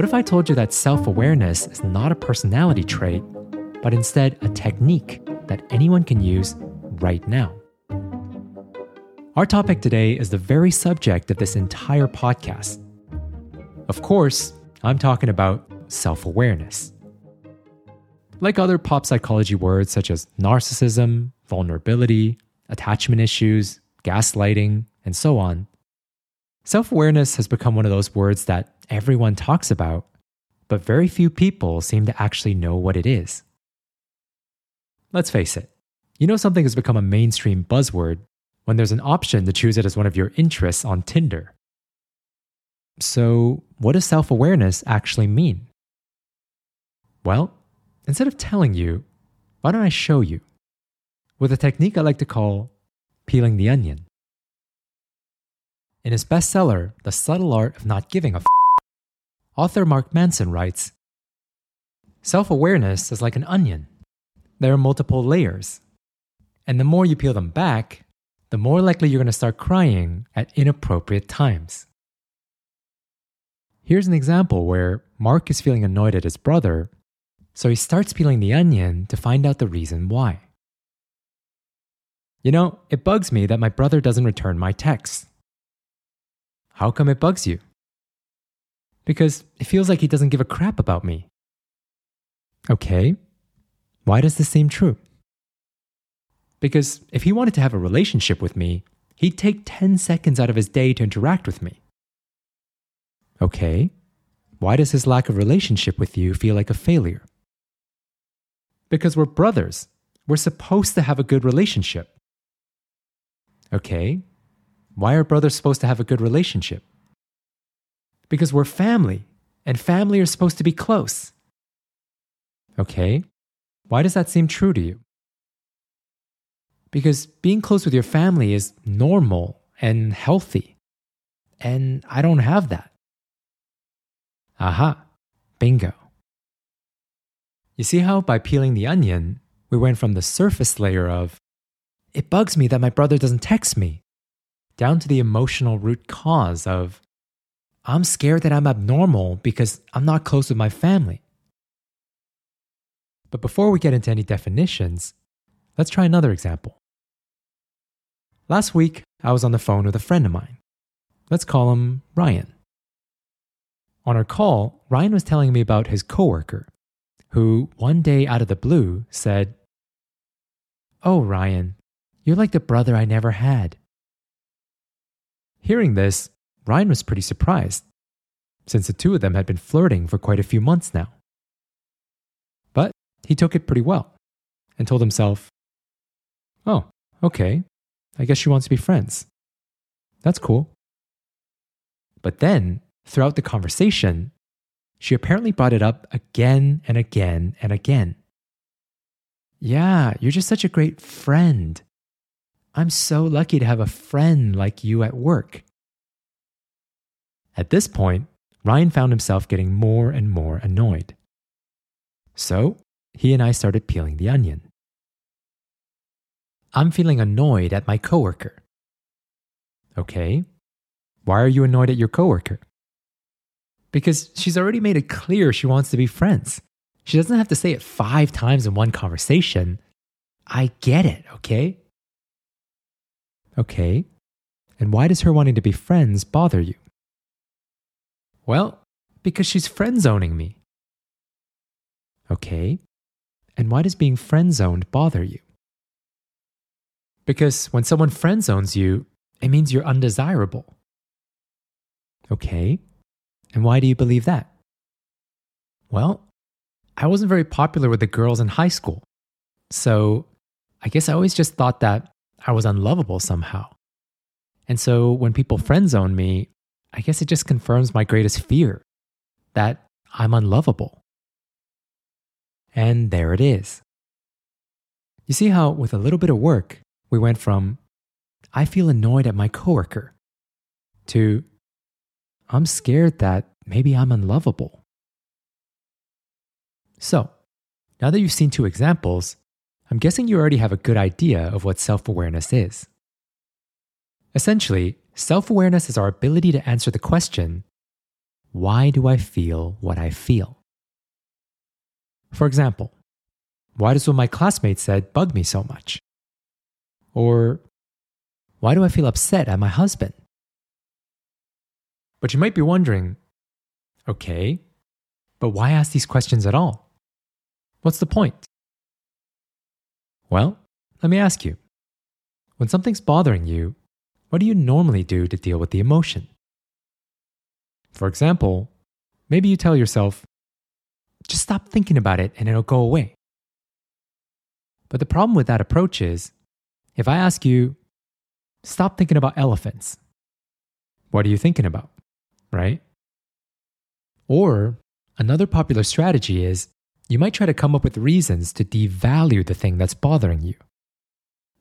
What if I told you that self awareness is not a personality trait, but instead a technique that anyone can use right now? Our topic today is the very subject of this entire podcast. Of course, I'm talking about self awareness. Like other pop psychology words such as narcissism, vulnerability, attachment issues, gaslighting, and so on, self awareness has become one of those words that everyone talks about, but very few people seem to actually know what it is. Let's face it, you know something has become a mainstream buzzword when there's an option to choose it as one of your interests on Tinder. So, what does self awareness actually mean? Well, instead of telling you, why don't I show you? With a technique I like to call peeling the onion. In his bestseller, The Subtle Art of Not Giving a F, author Mark Manson writes Self awareness is like an onion. There are multiple layers. And the more you peel them back, the more likely you're going to start crying at inappropriate times. Here's an example where Mark is feeling annoyed at his brother, so he starts peeling the onion to find out the reason why. You know, it bugs me that my brother doesn't return my texts. How come it bugs you? Because it feels like he doesn't give a crap about me. Okay, why does this seem true? Because if he wanted to have a relationship with me, he'd take 10 seconds out of his day to interact with me. Okay, why does his lack of relationship with you feel like a failure? Because we're brothers. We're supposed to have a good relationship. Okay, why are brothers supposed to have a good relationship? Because we're family, and family are supposed to be close. Okay, why does that seem true to you? Because being close with your family is normal and healthy. And I don't have that. Aha, bingo. You see how by peeling the onion, we went from the surface layer of, it bugs me that my brother doesn't text me, down to the emotional root cause of, I'm scared that I'm abnormal because I'm not close with my family. But before we get into any definitions, let's try another example. Last week, I was on the phone with a friend of mine. Let's call him Ryan. On our call, Ryan was telling me about his coworker, who one day out of the blue said, Oh, Ryan, you're like the brother I never had. Hearing this, Ryan was pretty surprised, since the two of them had been flirting for quite a few months now. But he took it pretty well and told himself, Oh, okay, I guess she wants to be friends. That's cool. But then, throughout the conversation, she apparently brought it up again and again and again. Yeah, you're just such a great friend. I'm so lucky to have a friend like you at work. At this point, Ryan found himself getting more and more annoyed. So, he and I started peeling the onion. I'm feeling annoyed at my coworker. Okay. Why are you annoyed at your coworker? Because she's already made it clear she wants to be friends. She doesn't have to say it five times in one conversation. I get it, okay? Okay. And why does her wanting to be friends bother you? Well, because she's friend zoning me. Okay. And why does being friend zoned bother you? Because when someone friend zones you, it means you're undesirable. Okay. And why do you believe that? Well, I wasn't very popular with the girls in high school. So I guess I always just thought that I was unlovable somehow. And so when people friend zone me, I guess it just confirms my greatest fear that I'm unlovable. And there it is. You see how, with a little bit of work, we went from, I feel annoyed at my coworker, to, I'm scared that maybe I'm unlovable. So, now that you've seen two examples, I'm guessing you already have a good idea of what self awareness is. Essentially, self awareness is our ability to answer the question why do I feel what I feel? For example, why does what my classmate said bug me so much? Or why do I feel upset at my husband? But you might be wondering okay, but why ask these questions at all? What's the point? Well, let me ask you when something's bothering you, what do you normally do to deal with the emotion? For example, maybe you tell yourself, just stop thinking about it and it'll go away. But the problem with that approach is if I ask you, stop thinking about elephants, what are you thinking about? Right? Or another popular strategy is you might try to come up with reasons to devalue the thing that's bothering you.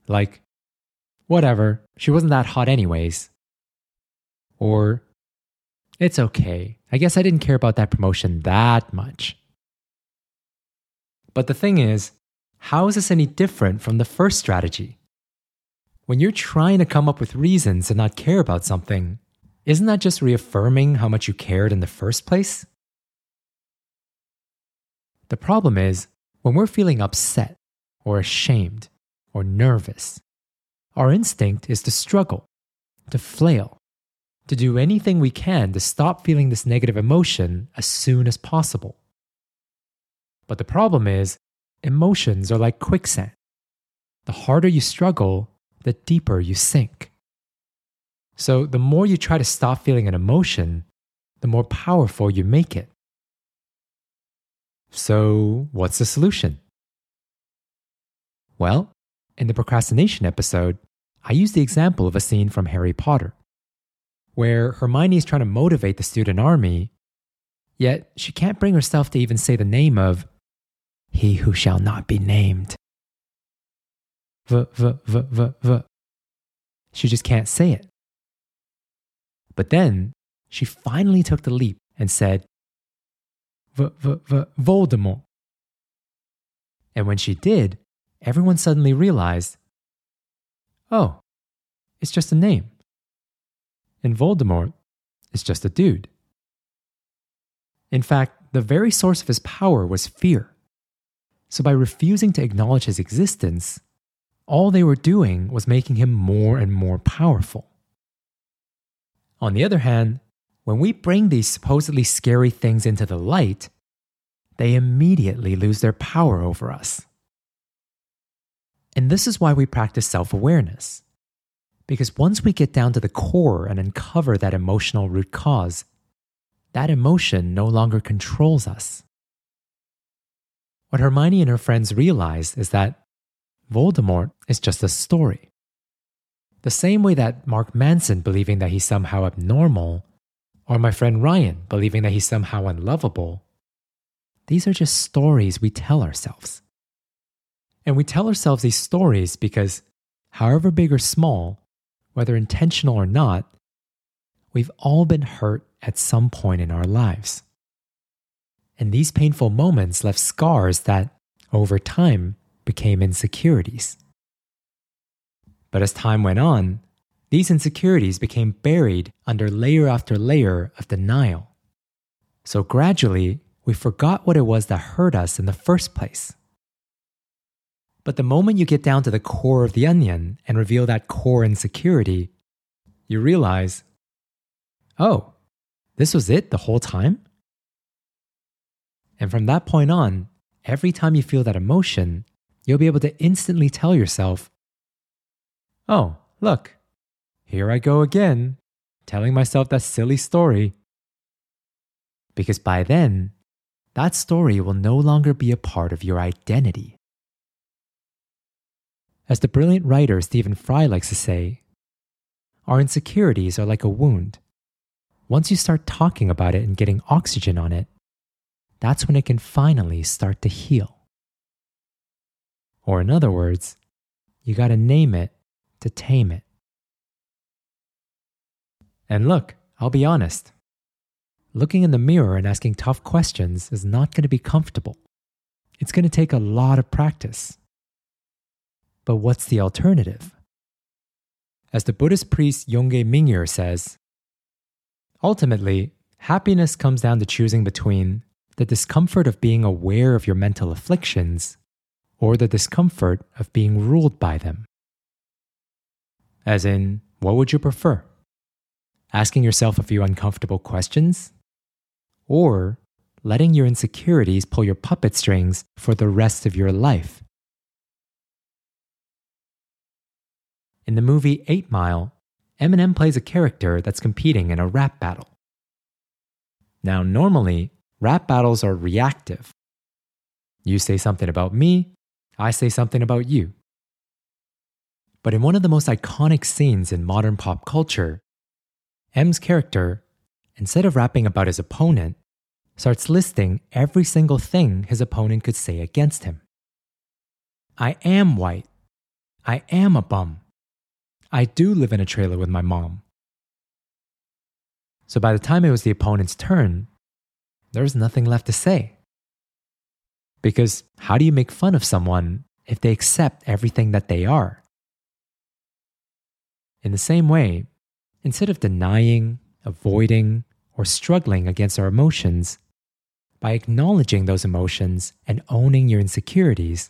Like, whatever, she wasn't that hot anyways. Or, it's okay, I guess I didn't care about that promotion that much. But the thing is, how is this any different from the first strategy? When you're trying to come up with reasons to not care about something, isn't that just reaffirming how much you cared in the first place? The problem is, when we're feeling upset, or ashamed, or nervous, our instinct is to struggle, to flail, to do anything we can to stop feeling this negative emotion as soon as possible. But the problem is, emotions are like quicksand. The harder you struggle, the deeper you sink. So, the more you try to stop feeling an emotion, the more powerful you make it. So, what's the solution? Well, in the procrastination episode, I used the example of a scene from Harry Potter, where Hermione is trying to motivate the student army, yet she can't bring herself to even say the name of he who shall not be named. V, v, v, v, v. She just can't say it. But then she finally took the leap and said, v, v, v, Voldemort. And when she did, everyone suddenly realized oh, it's just a name. And Voldemort is just a dude. In fact, the very source of his power was fear. So by refusing to acknowledge his existence, all they were doing was making him more and more powerful. On the other hand, when we bring these supposedly scary things into the light, they immediately lose their power over us. And this is why we practice self awareness. Because once we get down to the core and uncover that emotional root cause, that emotion no longer controls us. What Hermione and her friends realize is that Voldemort is just a story. The same way that Mark Manson believing that he's somehow abnormal, or my friend Ryan believing that he's somehow unlovable, these are just stories we tell ourselves. And we tell ourselves these stories because, however big or small, whether intentional or not, we've all been hurt at some point in our lives. And these painful moments left scars that, over time, became insecurities. But as time went on, these insecurities became buried under layer after layer of denial. So gradually, we forgot what it was that hurt us in the first place. But the moment you get down to the core of the onion and reveal that core insecurity, you realize, oh, this was it the whole time? And from that point on, every time you feel that emotion, you'll be able to instantly tell yourself, oh, look, here I go again, telling myself that silly story. Because by then, that story will no longer be a part of your identity. As the brilliant writer Stephen Fry likes to say, our insecurities are like a wound. Once you start talking about it and getting oxygen on it, that's when it can finally start to heal. Or, in other words, you gotta name it to tame it. And look, I'll be honest. Looking in the mirror and asking tough questions is not going to be comfortable. It's going to take a lot of practice. But what's the alternative? As the Buddhist priest Yongey Mingyur says, ultimately, happiness comes down to choosing between the discomfort of being aware of your mental afflictions or the discomfort of being ruled by them. As in, what would you prefer? Asking yourself a few uncomfortable questions? Or letting your insecurities pull your puppet strings for the rest of your life? In the movie 8 Mile, Eminem plays a character that's competing in a rap battle. Now, normally, rap battles are reactive. You say something about me, I say something about you. But in one of the most iconic scenes in modern pop culture, M's character, instead of rapping about his opponent, starts listing every single thing his opponent could say against him. I am white. I am a bum. I do live in a trailer with my mom. So by the time it was the opponent's turn, there was nothing left to say. Because how do you make fun of someone if they accept everything that they are? In the same way, instead of denying, avoiding, or struggling against our emotions, by acknowledging those emotions and owning your insecurities,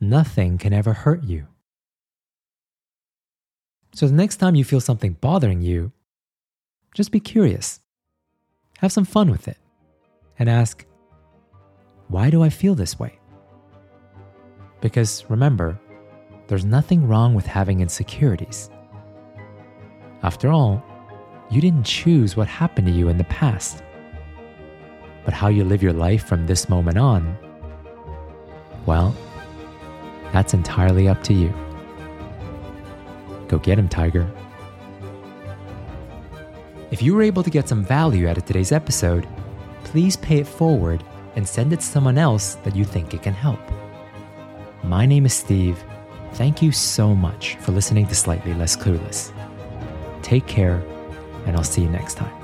nothing can ever hurt you. So the next time you feel something bothering you, just be curious. Have some fun with it. And ask, why do I feel this way? Because remember, there's nothing wrong with having insecurities. After all, you didn't choose what happened to you in the past. But how you live your life from this moment on, well, that's entirely up to you. Go get him, Tiger. If you were able to get some value out of today's episode, please pay it forward and send it to someone else that you think it can help. My name is Steve. Thank you so much for listening to Slightly Less Clueless. Take care, and I'll see you next time.